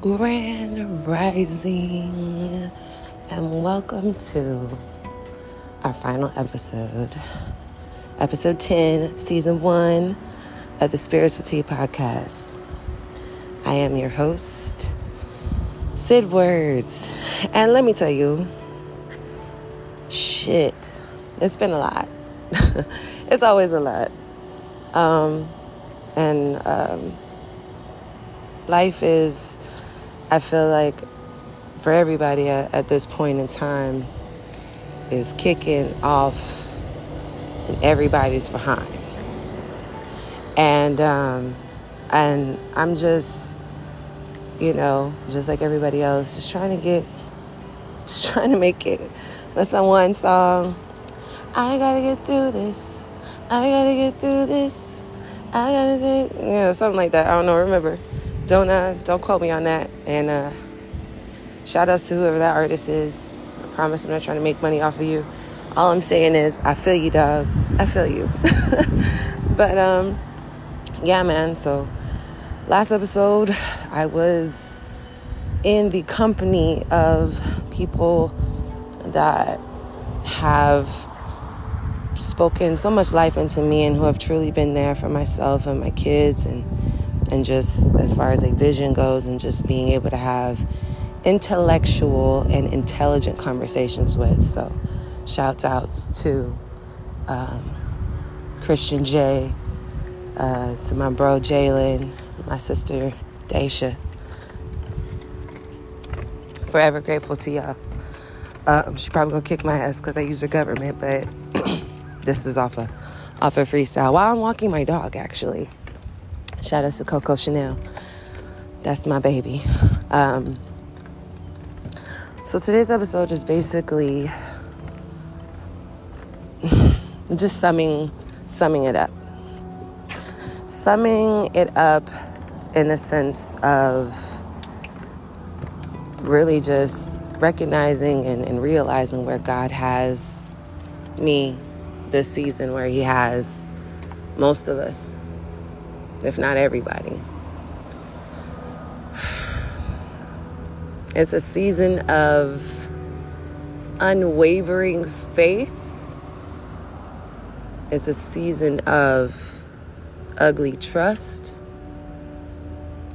Grand Rising, and welcome to our final episode, episode 10, season one of the Spiritual Tea Podcast. I am your host, Sid Words, and let me tell you, shit, it's been a lot. it's always a lot. Um, and um, life is I feel like for everybody at, at this point in time is kicking off and everybody's behind. And um, and I'm just, you know, just like everybody else, just trying to get, just trying to make it. What's that one song? I gotta get through this. I gotta get through this. I gotta think, yeah, something like that. I don't know. Remember don't uh, don't quote me on that. And uh, shout outs to whoever that artist is. I promise I'm not trying to make money off of you. All I'm saying is I feel you, dog. I feel you. but um, yeah, man. So last episode, I was in the company of people that have spoken so much life into me and who have truly been there for myself and my kids and and just as far as like vision goes and just being able to have intellectual and intelligent conversations with. So shouts outs to um, christian j uh, to my bro jalen my sister daisha. Forever grateful to y'all. Um, she probably gonna kick my ass because i use her government but this is off a off a freestyle. While i'm walking my dog actually Shout out to Coco Chanel. That's my baby. Um, so today's episode is basically just summing summing it up. Summing it up in the sense of really just recognizing and, and realizing where God has me this season, where He has most of us if not everybody. It's a season of unwavering faith. It's a season of ugly trust.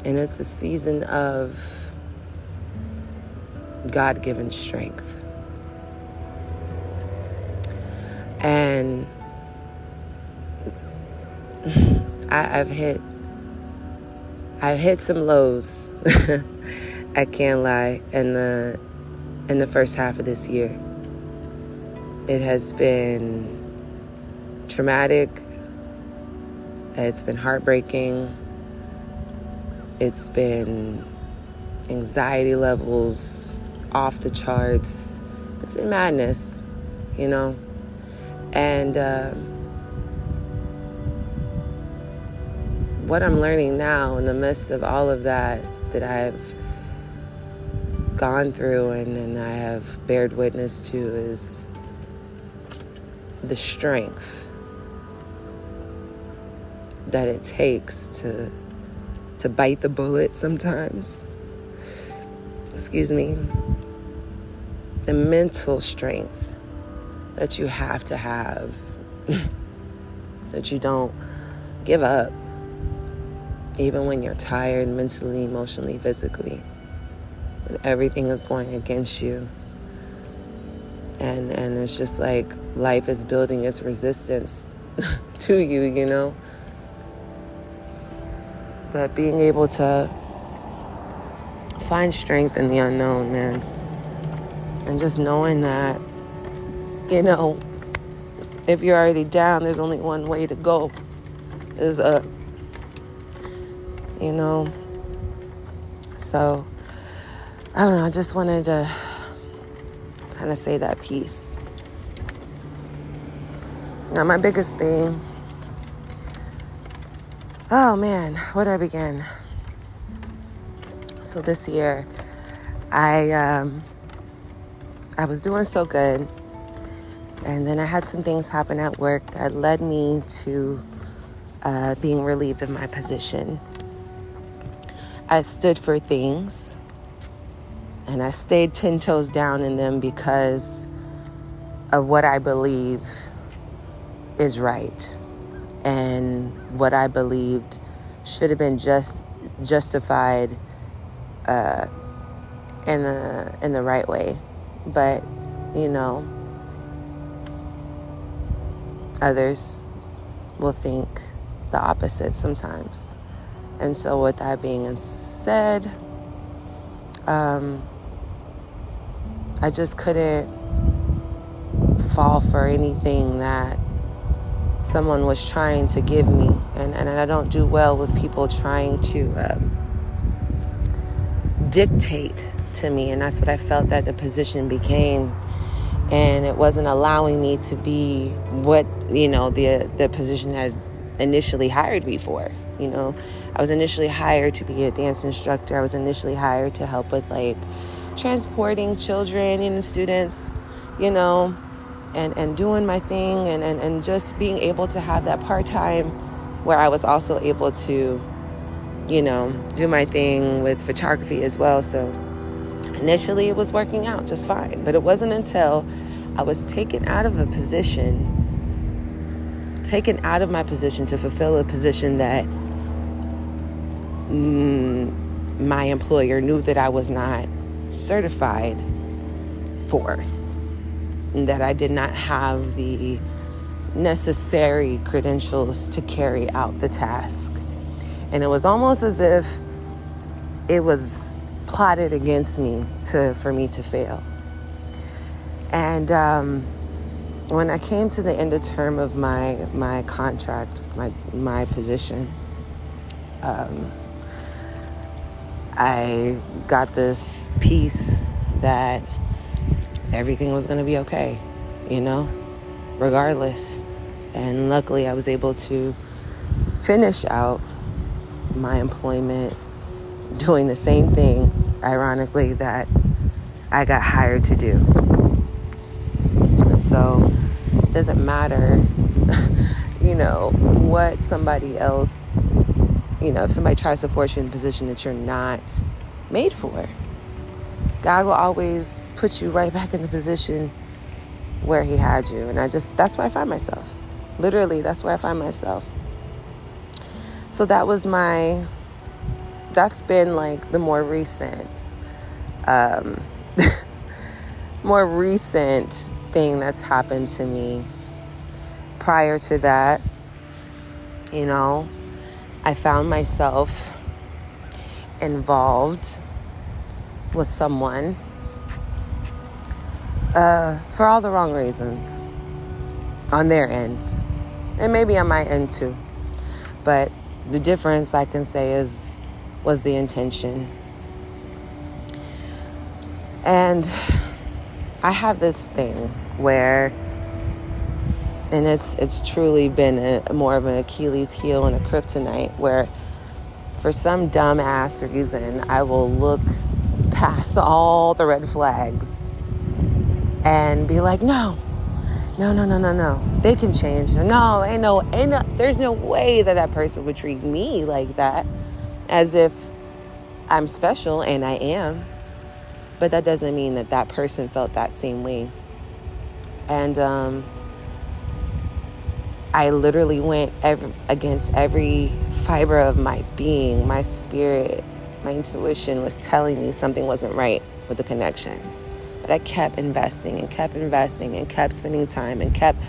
And it's a season of God given strength. And I, I've hit I've hit some lows. I can't lie. In the in the first half of this year, it has been traumatic. It's been heartbreaking. It's been anxiety levels off the charts. It's been madness, you know, and. Uh, what I'm learning now in the midst of all of that that I've gone through and, and I have bared witness to is the strength that it takes to to bite the bullet sometimes. Excuse me. The mental strength that you have to have that you don't give up even when you're tired mentally, emotionally, physically, when everything is going against you. And and it's just like life is building its resistance to you, you know. But being able to find strength in the unknown, man. And just knowing that, you know, if you're already down, there's only one way to go is up you know. So, I don't know, I just wanted to kind of say that piece. Now, my biggest thing, oh man, where do I begin? So, this year, I, um, I was doing so good. And then I had some things happen at work that led me to uh, being relieved of my position. I stood for things and I stayed 10 toes down in them because of what I believe is right and what I believed should have been just justified uh, in the in the right way. But you know, others will think the opposite sometimes. And so, with that being said, um, I just couldn't fall for anything that someone was trying to give me. And, and I don't do well with people trying to um, dictate to me. And that's what I felt that the position became. And it wasn't allowing me to be what, you know, the, the position had initially hired me for. You know, I was initially hired to be a dance instructor. I was initially hired to help with like transporting children and students, you know, and, and doing my thing and, and, and just being able to have that part time where I was also able to, you know, do my thing with photography as well. So initially it was working out just fine. But it wasn't until I was taken out of a position, taken out of my position to fulfill a position that my employer knew that I was not certified for that I did not have the necessary credentials to carry out the task. And it was almost as if it was plotted against me to for me to fail. And um, when I came to the end of term of my my contract, my my position, um, I got this peace that everything was going to be okay, you know, regardless. And luckily, I was able to finish out my employment doing the same thing, ironically, that I got hired to do. So, it doesn't matter, you know, what somebody else, you know, if somebody tries to force you in a position that you're not made for, God will always put you right back in the position where he had you. And I just, that's where I find myself. Literally, that's where I find myself. So that was my, that's been like the more recent, um, more recent thing that's happened to me. Prior to that, you know, I found myself involved with someone uh, for all the wrong reasons on their end. And maybe on my end too. But the difference I can say is was the intention. And I have this thing where and it's it's truly been a, more of an Achilles heel and a kryptonite where for some dumbass reason I will look past all the red flags and be like, no, no, no, no, no, no. They can change. No, ain't no, ain't no, there's no way that that person would treat me like that as if I'm special and I am. But that doesn't mean that that person felt that same way. And um, I literally went every, against every fiber of my being, my spirit, my intuition was telling me something wasn't right with the connection. But I kept investing and kept investing and kept spending time and kept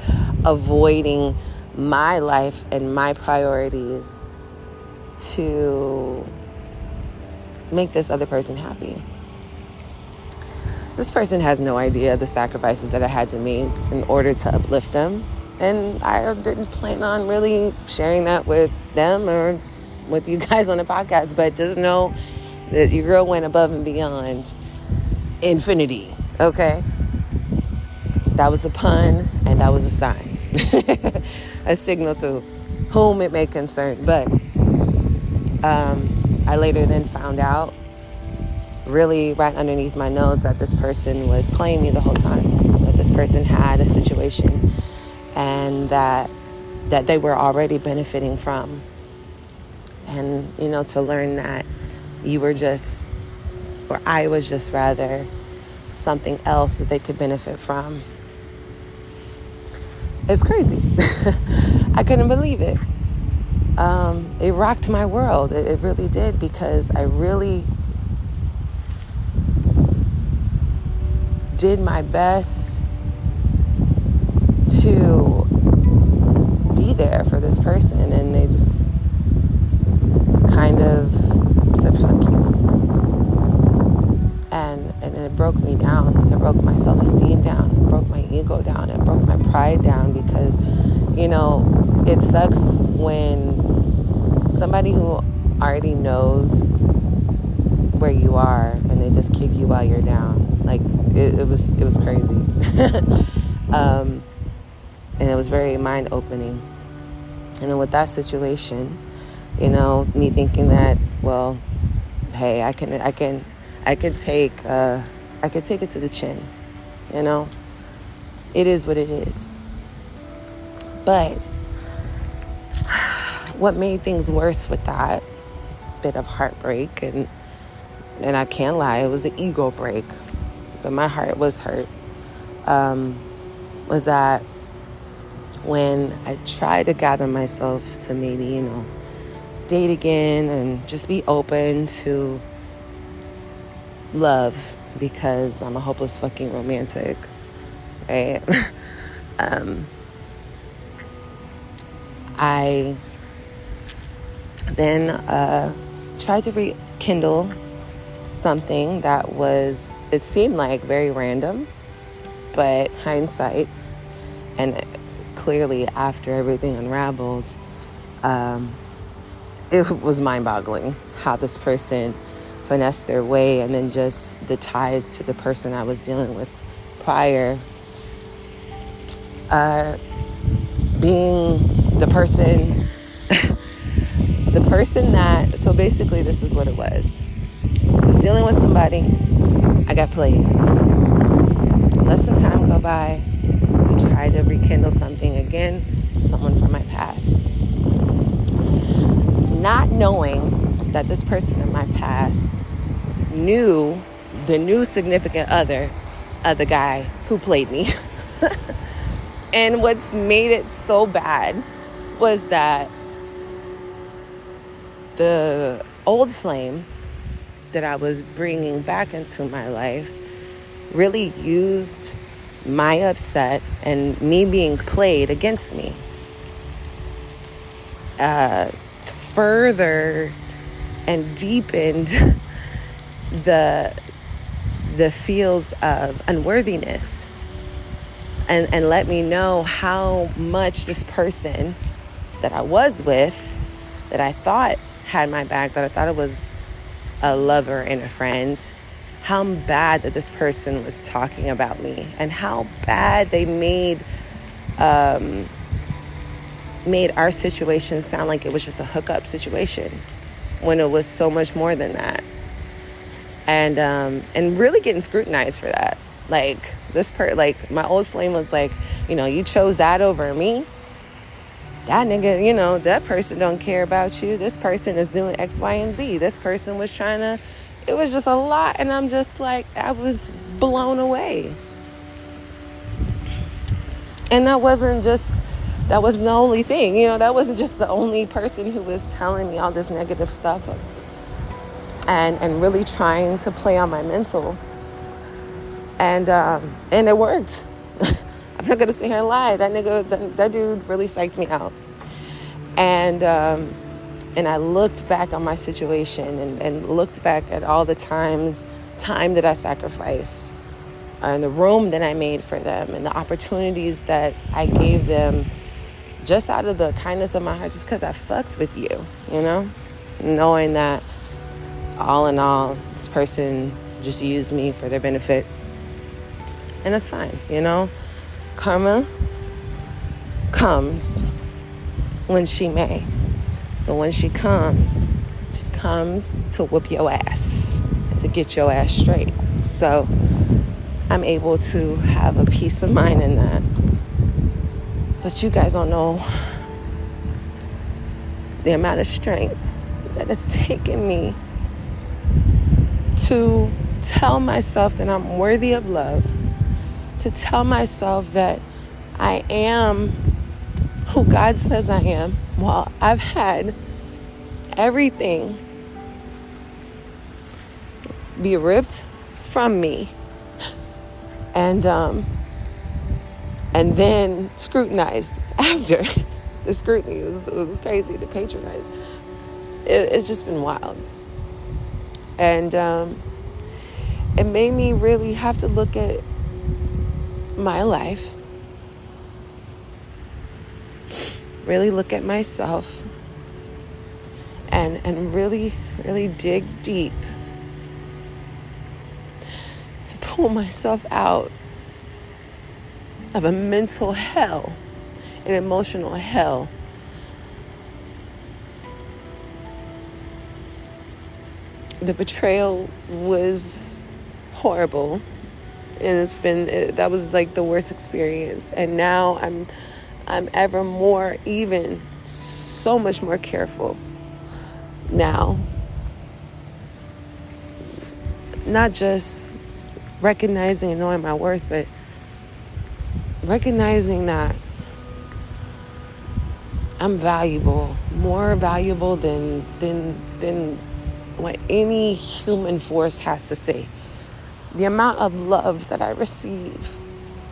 avoiding my life and my priorities to make this other person happy. This person has no idea the sacrifices that I had to make in order to uplift them. And I didn't plan on really sharing that with them or with you guys on the podcast, but just know that your girl went above and beyond infinity Okay? That was a pun and that was a sign, a signal to whom it may concern. But um, I later then found out, really right underneath my nose, that this person was playing me the whole time. That this person had a situation and that that they were already benefiting from. And you know, to learn that you were just, or I was just rather, something else that they could benefit from. It's crazy. I couldn't believe it. Um, it rocked my world. It, it really did because I really did my best to there for this person, and they just kind of said, fuck you. And, and it broke me down. It broke my self esteem down. It broke my ego down. It broke my pride down because, you know, it sucks when somebody who already knows where you are and they just kick you while you're down. Like it, it was it was crazy. um, and it was very mind opening. And then with that situation, you know, me thinking that, well, hey, I can I can I can take uh, I can take it to the chin, you know. It is what it is. But what made things worse with that bit of heartbreak and and I can't lie, it was an ego break, but my heart was hurt. Um, was that when I try to gather myself to maybe, you know, date again and just be open to love because I'm a hopeless fucking romantic, right? um, I then uh, tried to rekindle something that was, it seemed like very random, but hindsight's, and clearly after everything unraveled, um, it was mind boggling how this person finessed their way and then just the ties to the person I was dealing with prior. Uh, being the person, the person that, so basically, this is what it was I was dealing with somebody, I got played. Let some time go by. Tried to rekindle something again, someone from my past. Not knowing that this person in my past knew the new significant other of the guy who played me. and what's made it so bad was that the old flame that I was bringing back into my life really used my upset and me being played against me. Uh, further and deepened the the feels of unworthiness and and let me know how much this person that I was with that I thought had my back that I thought it was a lover and a friend, how bad that this person was talking about me and how bad they made um, made our situation sound like it was just a hookup situation when it was so much more than that and um, and really getting scrutinized for that like this part like my old flame was like you know you chose that over me that nigga, you know, that person don't care about you. This person is doing X, Y, and Z. This person was trying to, it was just a lot. And I'm just like, I was blown away. And that wasn't just, that wasn't the only thing. You know, that wasn't just the only person who was telling me all this negative stuff and, and really trying to play on my mental. And, um, and it worked. I'm not gonna sit here and lie. That nigga, that, that dude really psyched me out. And um, and I looked back on my situation and, and looked back at all the times, time that I sacrificed, uh, and the room that I made for them, and the opportunities that I gave them, just out of the kindness of my heart, just because I fucked with you, you know, knowing that all in all, this person just used me for their benefit, and it's fine, you know. Karma comes when she may. But when she comes, just comes to whoop your ass and to get your ass straight. So I'm able to have a peace of mind in that. But you guys don't know the amount of strength that it's taken me to tell myself that I'm worthy of love, to tell myself that I am who God says I am. While I've had everything be ripped from me. And um, and then scrutinized after. The scrutiny it was, it was crazy the patronize it, it's just been wild. And um, it made me really have to look at my life really look at myself and and really really dig deep to pull myself out of a mental hell an emotional hell. The betrayal was horrible and it's been it, that was like the worst experience. And now i'm i'm ever more even so much more careful now not just recognizing and knowing my worth but recognizing that i'm valuable more valuable than than than what any human force has to say. The amount of love that I receive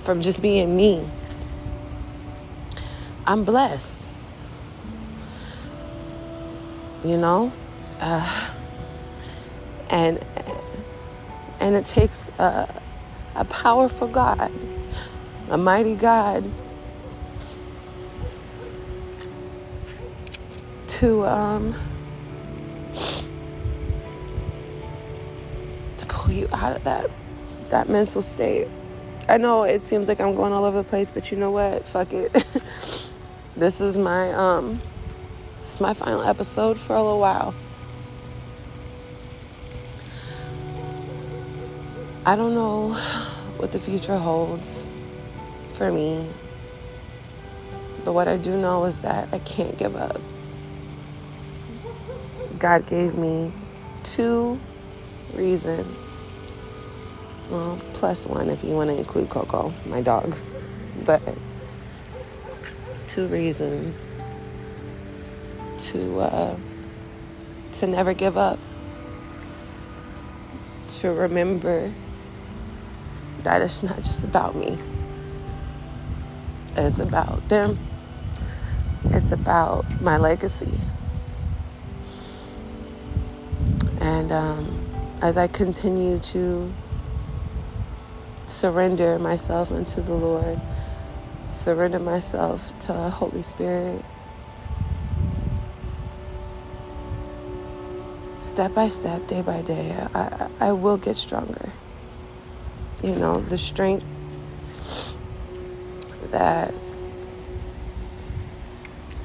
from just being me, I'm blessed. You know? Uh, and and it takes a, a powerful God, a mighty God, to um, to pull you out of that that mental state. I know it seems like I'm going all over the place, but you know what? Fuck it. this is my um this is my final episode for a little while. I don't know what the future holds for me. But what I do know is that I can't give up. God gave me two reasons well, plus one if you want to include Coco, my dog. But two reasons to uh, to never give up. To remember that it's not just about me. It's about them. It's about my legacy. And um, as I continue to surrender myself unto the Lord, surrender myself to Holy Spirit. Step by step, day by day, I, I will get stronger. You know, the strength that,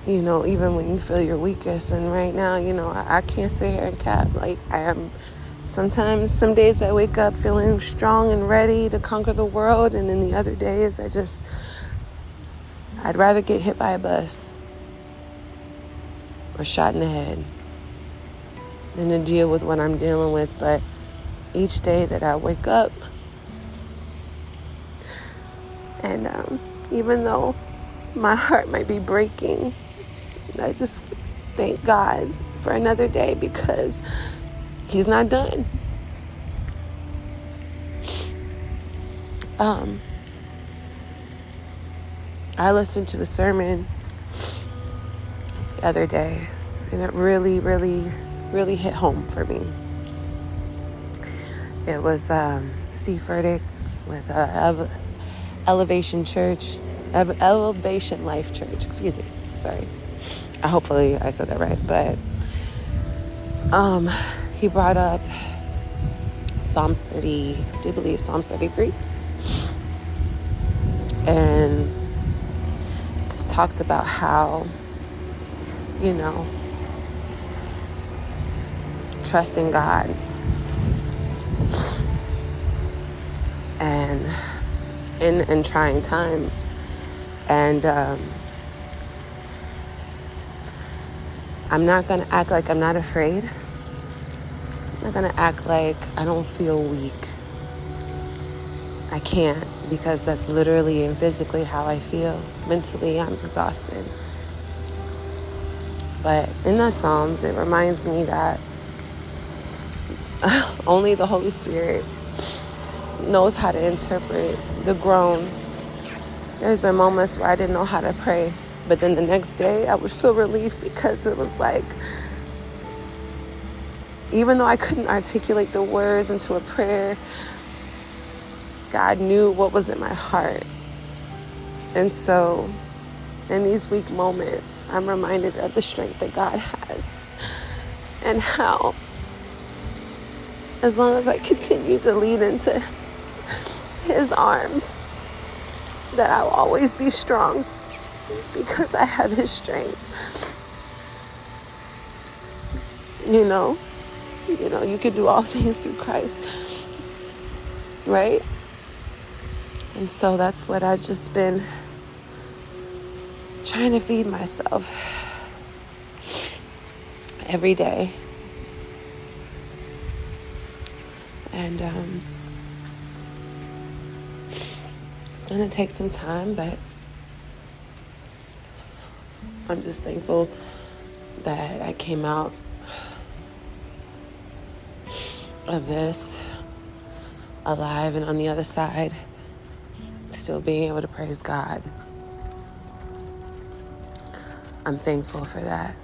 you know, even when you feel your weakest, and right now, you know, I, I can't sit here and cap. Like, I am Sometimes, some days I wake up feeling strong and ready to conquer the world, and then the other days I just, I'd rather get hit by a bus or shot in the head than to deal with what I'm dealing with. But each day that I wake up, and um, even though my heart might be breaking, I just thank God for another day because He's not done. Um, I listened to a sermon the other day, and it really, really, really hit home for me. It was um, Steve Furtick with uh, Elevation Church, Elevation Life Church. Excuse me. Sorry. Hopefully I said that right, but um, he brought up Psalms 30, I do believe Psalms 33. And talks about how, you know, trusting God and in in trying times. And um, I'm not gonna act like I'm not afraid. I'm not gonna act like I don't feel weak. I can't because that's literally and physically how I feel. Mentally, I'm exhausted. But in the Psalms, it reminds me that only the Holy Spirit knows how to interpret the groans. There's been moments where I didn't know how to pray, but then the next day I would feel relief because it was like, even though I couldn't articulate the words into a prayer, God knew what was in my heart. And so, in these weak moments, I'm reminded of the strength that God has and how, as long as I continue to lean into His arms, that I'll always be strong because I have His strength. You know, you know, you can do all things through Christ, right? And so that's what I've just been trying to feed myself every day. And um, it's going to take some time, but I'm just thankful that I came out of this alive and on the other side still being able to praise God. I'm thankful for that.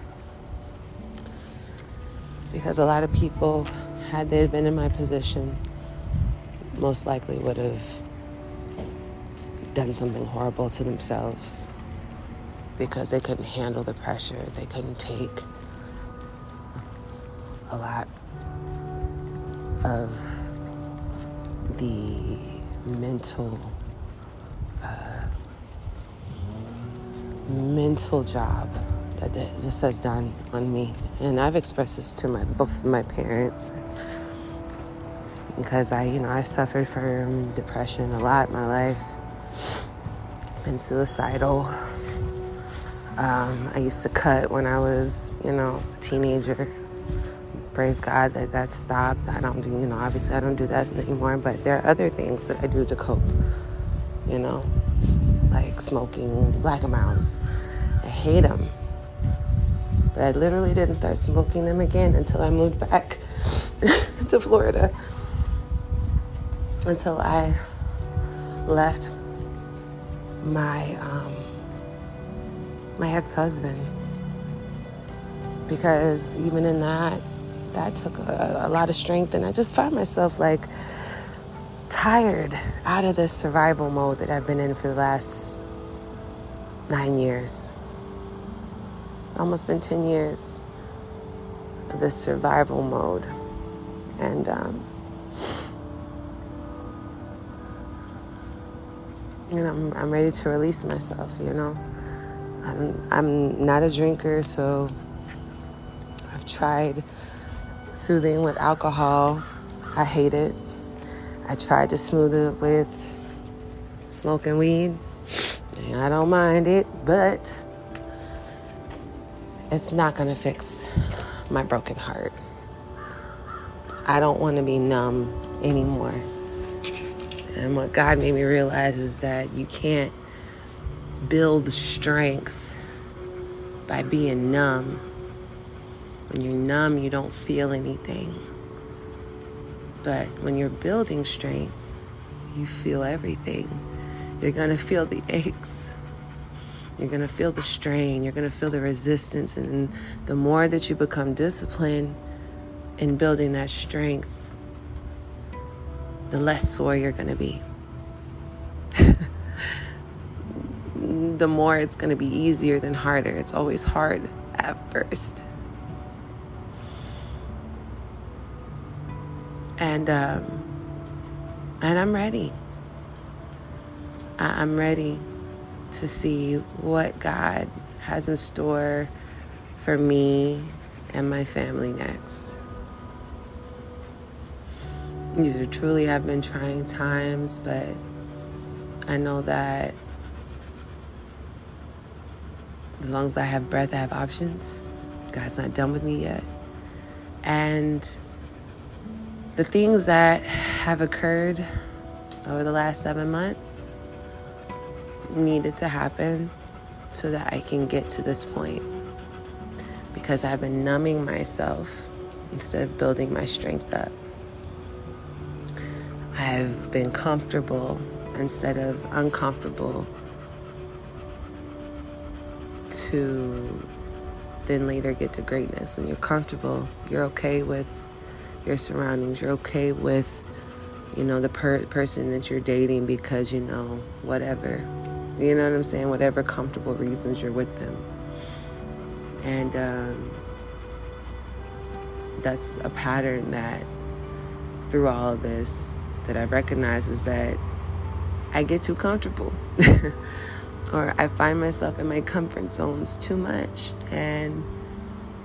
Because a lot of people, had they been in my position, most likely would have done something horrible to themselves because they couldn't handle the pressure. They couldn't take a lot of the mental mental job that this has done on me. And I've expressed this to my both of my parents because I, you know, I suffered from depression a lot in my life. Been suicidal. Um, I used to cut when I was, you know, a teenager. Praise God that that stopped. I don't do, you know, obviously I don't do that anymore. But there are other things that I do to cope. You know, like smoking Black & Milds. I hate them. But I literally didn't start smoking them again until I moved back to Florida. Until I left my um, my ex-husband because even in that that took a, a lot of strength and I just found myself like tired out of this survival mode that I've been in for the last nine years. Almost been 10 years of this survival mode. And um, know, I'm, I'm ready to release myself, you know. I'm, I'm not a drinker, so I've tried soothing with alcohol. I hate it. I tried to smooth it with smoking weed. I don't mind it, but it's not going to fix my broken heart. I don't want to be numb anymore. And what God made me realize is that you can't build strength by being numb. When you're numb, you don't feel anything. But when you're building strength, you feel everything. You're going to feel the aches. You're going to feel the strain. You're going to feel the resistance. And the more that you become disciplined in building that strength, the less sore you're going to be. the more it's going to be easier than harder. It's always hard at first. And um, and I'm ready. I'm ready to see what God has in store for me and my family next. These are truly have been trying times, but I know that as long as I have breath, I have options. God's not done with me yet. And the things that have occurred over the last seven months needed to happen so that I can get to this point. Because I've been numbing myself instead of building my strength up. I've been comfortable instead of uncomfortable to then later get to greatness. When you're comfortable, you're okay with your surroundings, you're okay with, you know, the per- person that you're dating because, you know, whatever. You know what I'm saying? Whatever comfortable reasons you're with them. And um, that's a pattern that through all of this that I recognize is that I get too comfortable. or I find myself in my comfort zones too much. And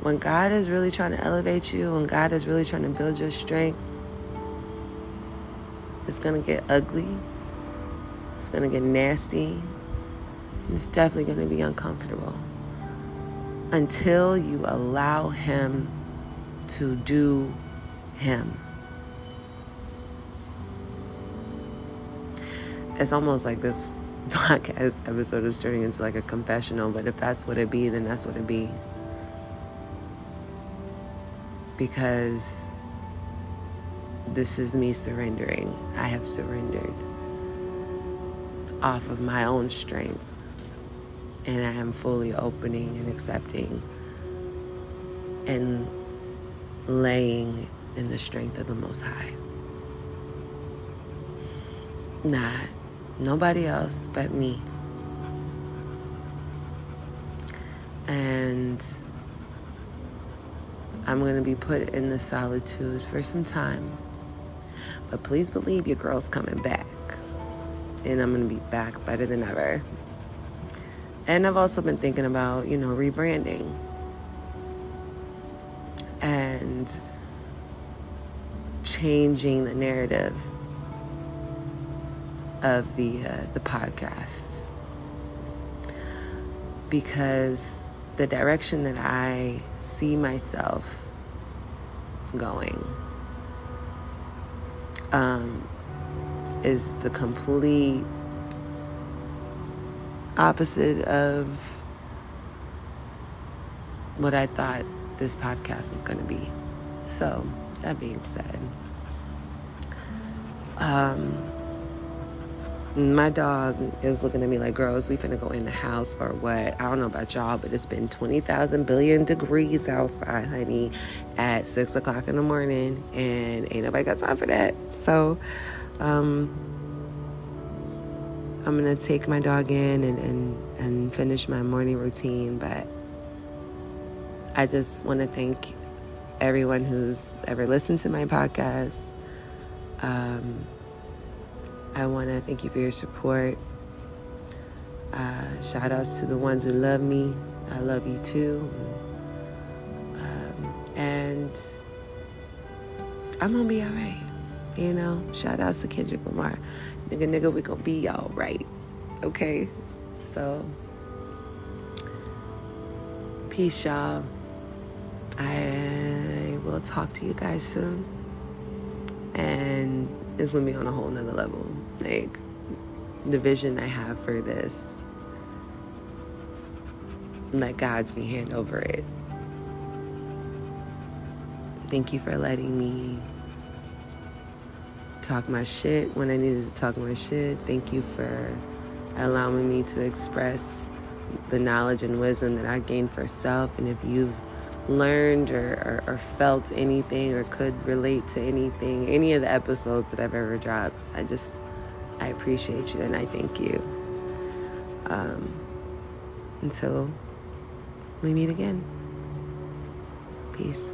when God is really trying to elevate you, when God is really trying to build your strength, it's going to get ugly. It's going to get nasty. It's definitely going to be uncomfortable. Until you allow Him to do Him. It's almost like this podcast episode is turning into like a confessional, but if that's what it be, then that's what it be. Because this is me surrendering. I have surrendered off of my own strength. And I am fully opening and accepting and laying in the strength of the Most High. Not nobody else but me. And I'm going to be put in the solitude for some time. But please believe your girl's coming back. And I'm going to be back better than ever. And I've also been thinking about, you know, rebranding. And changing the narrative of the uh, the podcast because the direction that I see myself going um, is the complete opposite of what I thought this podcast was going to be. So, that being said, um, my dog is looking at me like, girls, we finna go in the house or what? I don't know about y'all, but it's been 20,000 billion degrees outside, honey, at 6 o'clock in the morning, and ain't nobody got time for that. So, um, I'm gonna take my dog in and, and, and finish my morning routine, but I just wanna thank everyone who's ever listened to my podcast. Um, I want to thank you for your support. Uh, shout outs to the ones who love me. I love you too. Um, and I'm to be all right. You know, shout outs to Kendrick Lamar. Nigga, nigga, we to be all right. Okay? So, peace, y'all. I will talk to you guys soon. And it's gonna be on a whole nother level. Like the vision I have for this. Let God's be hand over it. Thank you for letting me talk my shit when I needed to talk my shit. Thank you for allowing me to express the knowledge and wisdom that I gained for self. And if you've learned or, or, or, felt anything or could relate to anything, any of the episodes that I've ever dropped, I just, I appreciate you and I thank you. Um, until we meet again. Peace.